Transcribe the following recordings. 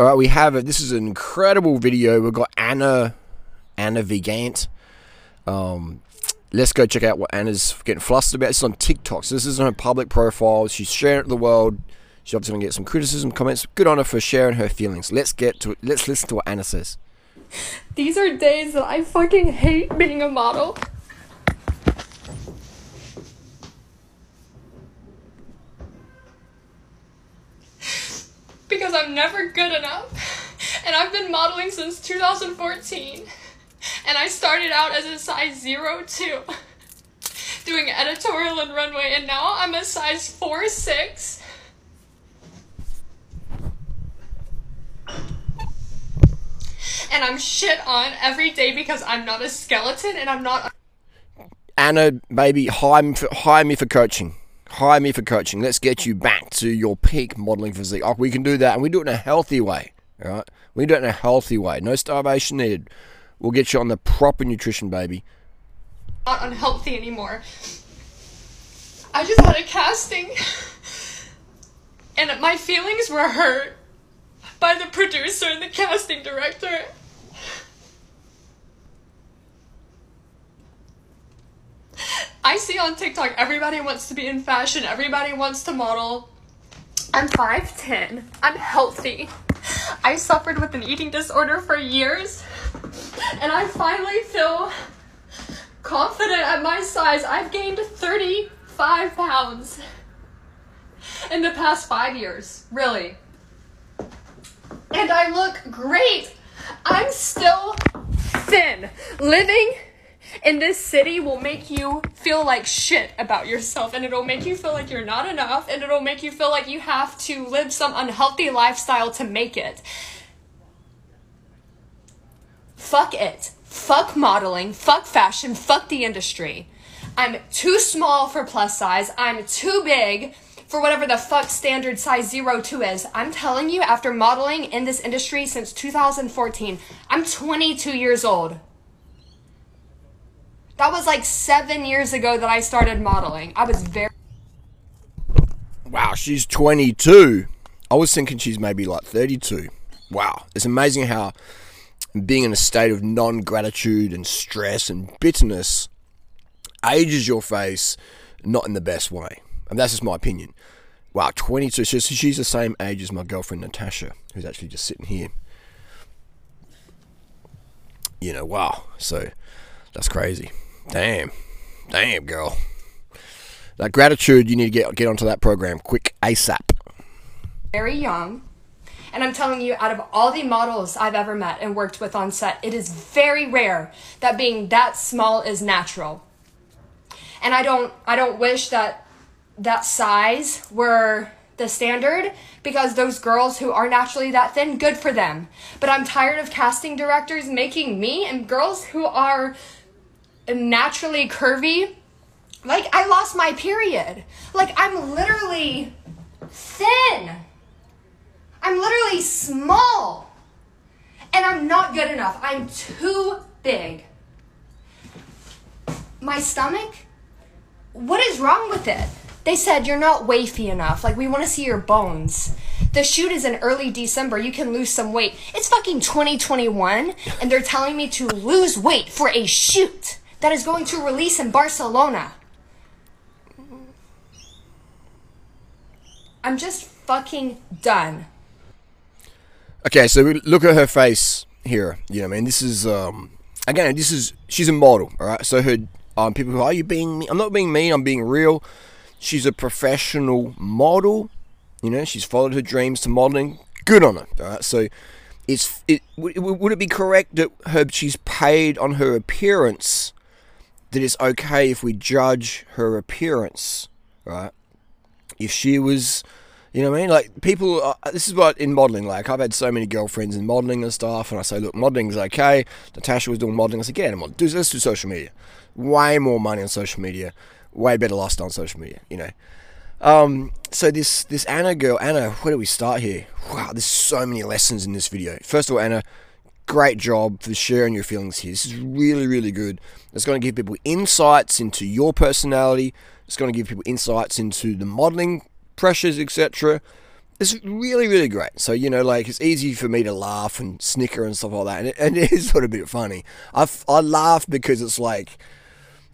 All right, we have it. This is an incredible video. We've got Anna, Anna Vigant. Um, let's go check out what Anna's getting flustered about. This is on TikTok, so this isn't her public profile. She's sharing it to the world. She's obviously gonna get some criticism, comments. Good on her for sharing her feelings. Let's get to it. Let's listen to what Anna says. These are days that I fucking hate being a model. Because I'm never good enough. And I've been modeling since 2014. And I started out as a size 02 doing editorial and runway, and now I'm a size 4 6. And I'm shit on every day because I'm not a skeleton and I'm not. Anna, baby, hire me for, hire me for coaching. Hire me for coaching. Let's get you back to your peak modeling physique. Oh, we can do that, and we do it in a healthy way. All right, we do it in a healthy way. No starvation needed. We'll get you on the proper nutrition, baby. not unhealthy anymore. I just had a casting, and my feelings were hurt by the producer and the casting director. I see on TikTok everybody wants to be in fashion, everybody wants to model. I'm 5'10. I'm healthy. I suffered with an eating disorder for years, and I finally feel confident at my size. I've gained 35 pounds in the past five years, really. And I look great. I'm still thin. Living in this city will make you feel like shit about yourself and it'll make you feel like you're not enough and it'll make you feel like you have to live some unhealthy lifestyle to make it. Fuck it. Fuck modeling. Fuck fashion. Fuck the industry. I'm too small for plus size. I'm too big for whatever the fuck standard size 02 is. I'm telling you, after modeling in this industry since 2014, I'm 22 years old. That was like seven years ago that I started modeling. I was very. Wow, she's 22. I was thinking she's maybe like 32. Wow, it's amazing how being in a state of non gratitude and stress and bitterness ages your face not in the best way. And that's just my opinion. Wow, 22. She's, she's the same age as my girlfriend Natasha, who's actually just sitting here. You know, wow. So that's crazy. Damn. Damn, girl. That gratitude, you need to get get onto that program quick ASAP. very young. And I'm telling you, out of all the models I've ever met and worked with on set, it is very rare that being that small is natural. And I don't I don't wish that that size were the standard because those girls who are naturally that thin, good for them. But I'm tired of casting directors making me and girls who are naturally curvy like I lost my period. Like I'm literally thin. I'm literally small. And I'm not good enough. I'm too big. My stomach? What is wrong with it? They said you're not wafy enough. Like we want to see your bones. The shoot is in early December. You can lose some weight. It's fucking 2021 and they're telling me to lose weight for a shoot that is going to release in Barcelona. I'm just fucking done. Okay, so we look at her face here. You know, I mean, this is um again, this is she's a model, all right. So her um people go, are you being? Mean? I'm not being mean. I'm being real. She's a professional model. You know, she's followed her dreams to modeling. Good on her. All right, so it's it would it be correct that her she's paid on her appearance? That it's okay if we judge her appearance, right? If she was you know what I mean? Like people, uh, this is what in modeling. Like I've had so many girlfriends in modeling and stuff, and I say, look, modeling's okay. Natasha was doing modeling. I said, get him do let's do social media. Way more money on social media, way better lifestyle on social media. You know. Um, so this this Anna girl, Anna, where do we start here? Wow, there's so many lessons in this video. First of all, Anna, great job for sharing your feelings here. This is really, really good. It's going to give people insights into your personality. It's going to give people insights into the modeling pressures, etc. It's really, really great. So, you know, like, it's easy for me to laugh and snicker and stuff like that. And it, and it is sort of a bit funny. I, I laugh because it's like,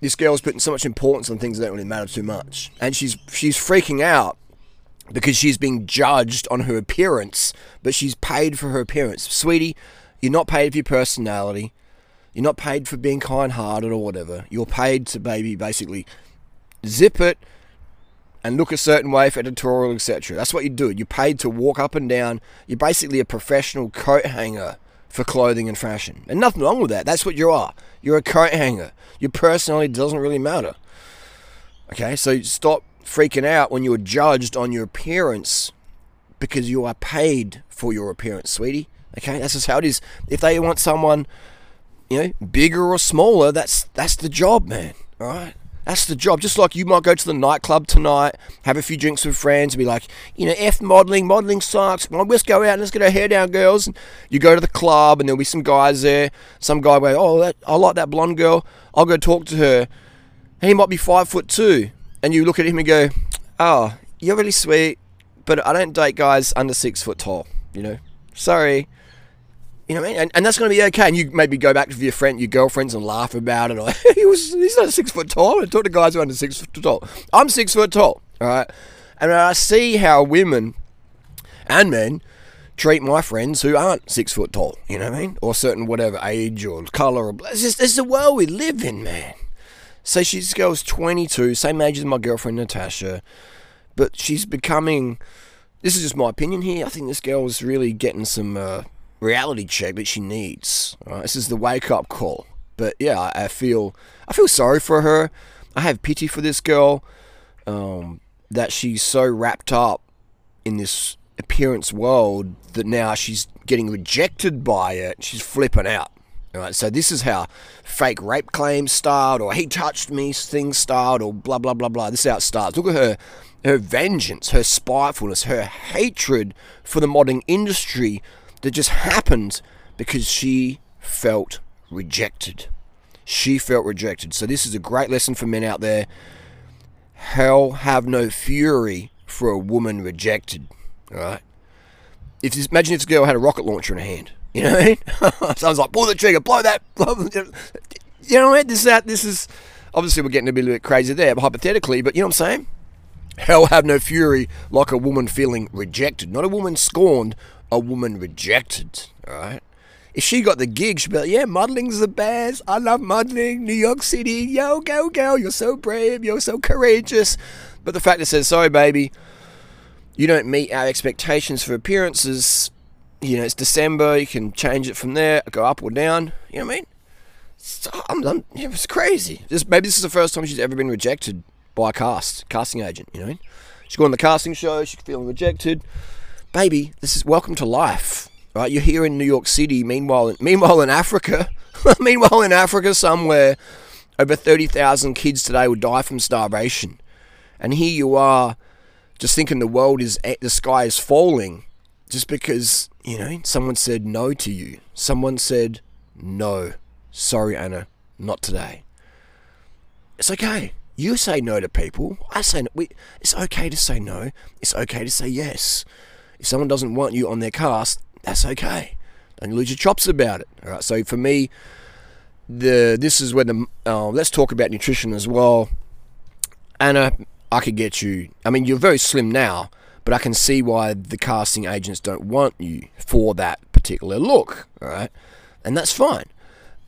this girl's putting so much importance on things that don't really matter too much. And she's she's freaking out because she's being judged on her appearance, but she's paid for her appearance. Sweetie, you're not paid for your personality. You're not paid for being kind hearted or whatever. You're paid to baby basically zip it and look a certain way for editorial, etc. That's what you do. You're paid to walk up and down. You're basically a professional coat hanger for clothing and fashion. And nothing wrong with that. That's what you are. You're a coat hanger. Your personality doesn't really matter. Okay, so stop freaking out when you're judged on your appearance because you are paid for your appearance, sweetie. Okay, that's just how it is. If they want someone, you know, bigger or smaller, that's that's the job, man. All right. That's the job. Just like you might go to the nightclub tonight, have a few drinks with friends, and be like, you know, F modelling, modelling sucks. Well, let's go out and let's get our hair down, girls. And you go to the club, and there'll be some guys there. Some guy will, oh, that, I like that blonde girl. I'll go talk to her. And he might be five foot two. And you look at him and go, oh, you're really sweet, but I don't date guys under six foot tall, you know? Sorry. You know what I mean? And, and that's going to be okay. And you maybe go back to your friend, your girlfriends, and laugh about it. Or he was he's not six foot tall. I talk to guys who are under six foot tall. I'm six foot tall. All right, and I see how women and men treat my friends who aren't six foot tall. You know what I mean? Or certain whatever age or color. Or, it's just it's the world we live in, man. So she's girl's 22, same age as my girlfriend Natasha, but she's becoming. This is just my opinion here. I think this girl is really getting some. Uh, reality check that she needs. Right? This is the wake up call. But yeah, I, feel I feel sorry for her. I have pity for this girl um, that she's so wrapped up in this appearance world that now she's getting rejected by it. She's flipping out. All right, so this is how fake rape claims start, or he touched me things start, or blah blah blah blah. This is how it starts. Look at her, her vengeance, her spitefulness, her hatred for the modeling industry that just happened because she felt rejected. She felt rejected. So, this is a great lesson for men out there. Hell have no fury for a woman rejected. All right? If this, imagine if this girl had a rocket launcher in her hand. You know what I mean? so I was like, pull the trigger, blow that. you know what? This that this is obviously we're getting a bit crazy there, hypothetically. But you know what I'm saying? Hell have no fury like a woman feeling rejected, not a woman scorned a woman rejected, All right. If she got the gig, she'd be like, yeah, modeling's the best. I love modelling. New York City. Yo, go, girl. You're so brave. You're so courageous. But the fact that says, sorry, baby, you don't meet our expectations for appearances. You know, it's December. You can change it from there, go up or down. You know what I mean? It's, I'm, I'm, crazy. This, maybe this is the first time she's ever been rejected by a cast, casting agent. You know, she's going on the casting show. She's feeling rejected baby, this is welcome to life. Right? You're here in New York City. Meanwhile, meanwhile in Africa, meanwhile in Africa somewhere, over thirty thousand kids today would die from starvation, and here you are, just thinking the world is the sky is falling, just because you know someone said no to you. Someone said no. Sorry, Anna, not today. It's okay. You say no to people. I say no. We, it's okay to say no. It's okay to say yes. If someone doesn't want you on their cast, that's okay. Don't lose your chops about it. All right. So for me, the this is where the uh, let's talk about nutrition as well. Anna, I could get you. I mean, you're very slim now, but I can see why the casting agents don't want you for that particular look. All right, and that's fine.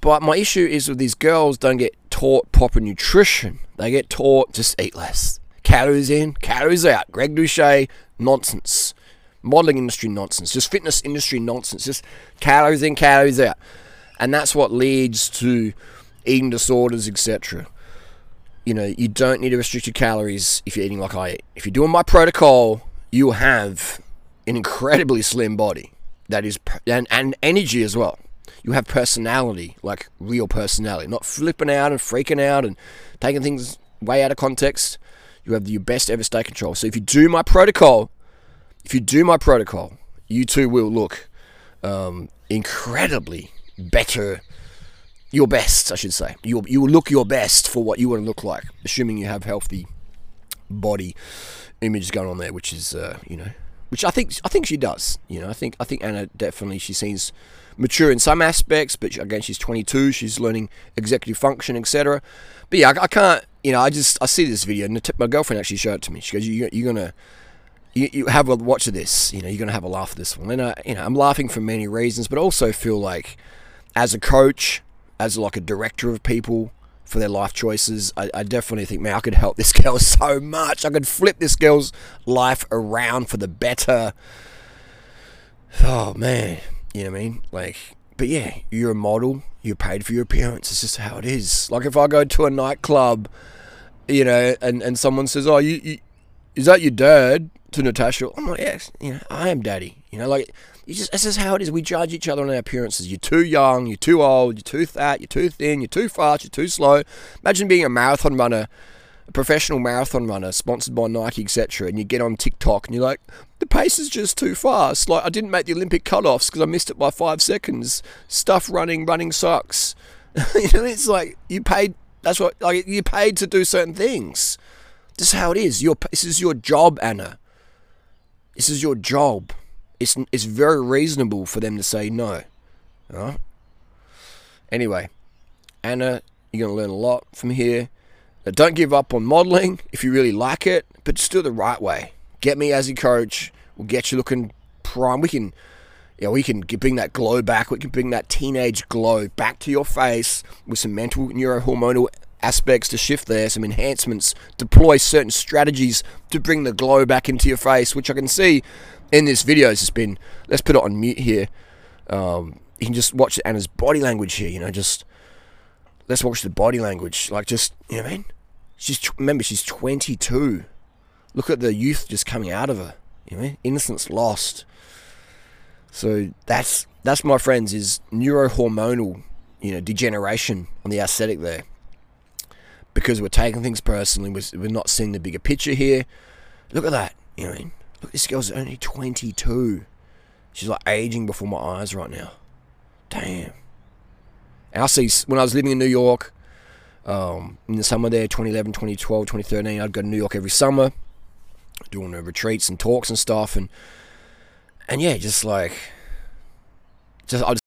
But my issue is with these girls don't get taught proper nutrition. They get taught just eat less. Calories in, calories out. Greg Doucette, nonsense modeling industry nonsense, just fitness industry nonsense, just calories in, calories out. And that's what leads to eating disorders, etc. You know, you don't need to restrict your calories if you're eating like I eat. If you're doing my protocol, you have an incredibly slim body that is and, and energy as well. You have personality, like real personality, not flipping out and freaking out and taking things way out of context. You have your best ever state control. So if you do my protocol, if you do my protocol, you too will look um, incredibly better. Your best, I should say. You you will look your best for what you want to look like, assuming you have healthy body image going on there, which is uh, you know which I think I think she does. You know, I think I think Anna definitely she seems mature in some aspects, but again, she's 22. She's learning executive function, etc. But yeah, I, I, can't. You know, I just I see this video, and my girlfriend actually showed it to me. She goes, you, "You're gonna." You, you have a watch of this, you know, you're gonna have a laugh at this one, and I, you know, I'm laughing for many reasons, but also feel like, as a coach, as like a director of people, for their life choices. I, I, definitely think, man, I could help this girl so much. I could flip this girl's life around for the better. Oh, man. You know what I mean? Like, but yeah, you're a model. You're paid for your appearance. It's just how it is. Like if I go to a nightclub, you know, and, and someone says, "Oh, you, you is that your dad?" to Natasha, I'm like, yes, you know, I am daddy. You know, like you just this is how it is. We judge each other on our appearances. You're too young. You're too old. You're too fat. You're too thin. You're too fast. You're too slow. Imagine being a marathon runner a professional marathon runner sponsored by Nike, etc., and you get on TikTok and you're like, the pace is just too fast. Like, I didn't make the Olympic cutoffs because I missed it by five seconds. Stuff running, running sucks. you know, it's like you paid. That's what like you paid to do certain things. This is how it is. Your this is your job, Anna. This is your job. It's it's very reasonable for them to say no. Anyway, Anna, you're gonna learn a lot from here. Now, don't give up on modeling if you really like it, but just do it the right way. Get me as your coach. We'll get you looking prime. We can, yeah, we can bring that glow back. We can bring that teenage glow back to your face with some mental neurohormonal aspects to shift there, some enhancements, deploy certain strategies to bring the glow back into your face, which I can see in this video has just been. Let's put it on mute here. Um, you can just watch Anna's body language here. You know, just let's watch the body language. Like, just you know, what I mean, she's remember she's 22. Look at the youth just coming out of her. You know, innocence lost. So that's that's my friends is neurohormonal, you know, degeneration on the aesthetic there. Because we're taking things personally, we're, we're not seeing the bigger picture here. Look at that. You know, I mean, look, this girl's only 22. She's like aging before my eyes right now. Damn. And I see when I was living in New York, um, in the summer there, 2011, 2012, 2013, I'd go to New York every summer, doing retreats and talks and stuff, and and yeah, just like, just I'd